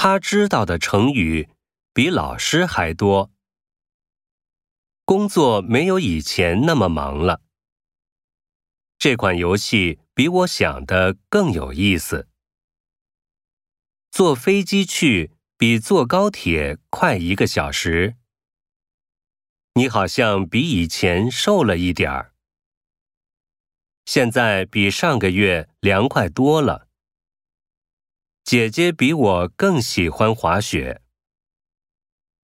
他知道的成语比老师还多。工作没有以前那么忙了。这款游戏比我想的更有意思。坐飞机去比坐高铁快一个小时。你好像比以前瘦了一点儿。现在比上个月凉快多了。姐姐比我更喜欢滑雪。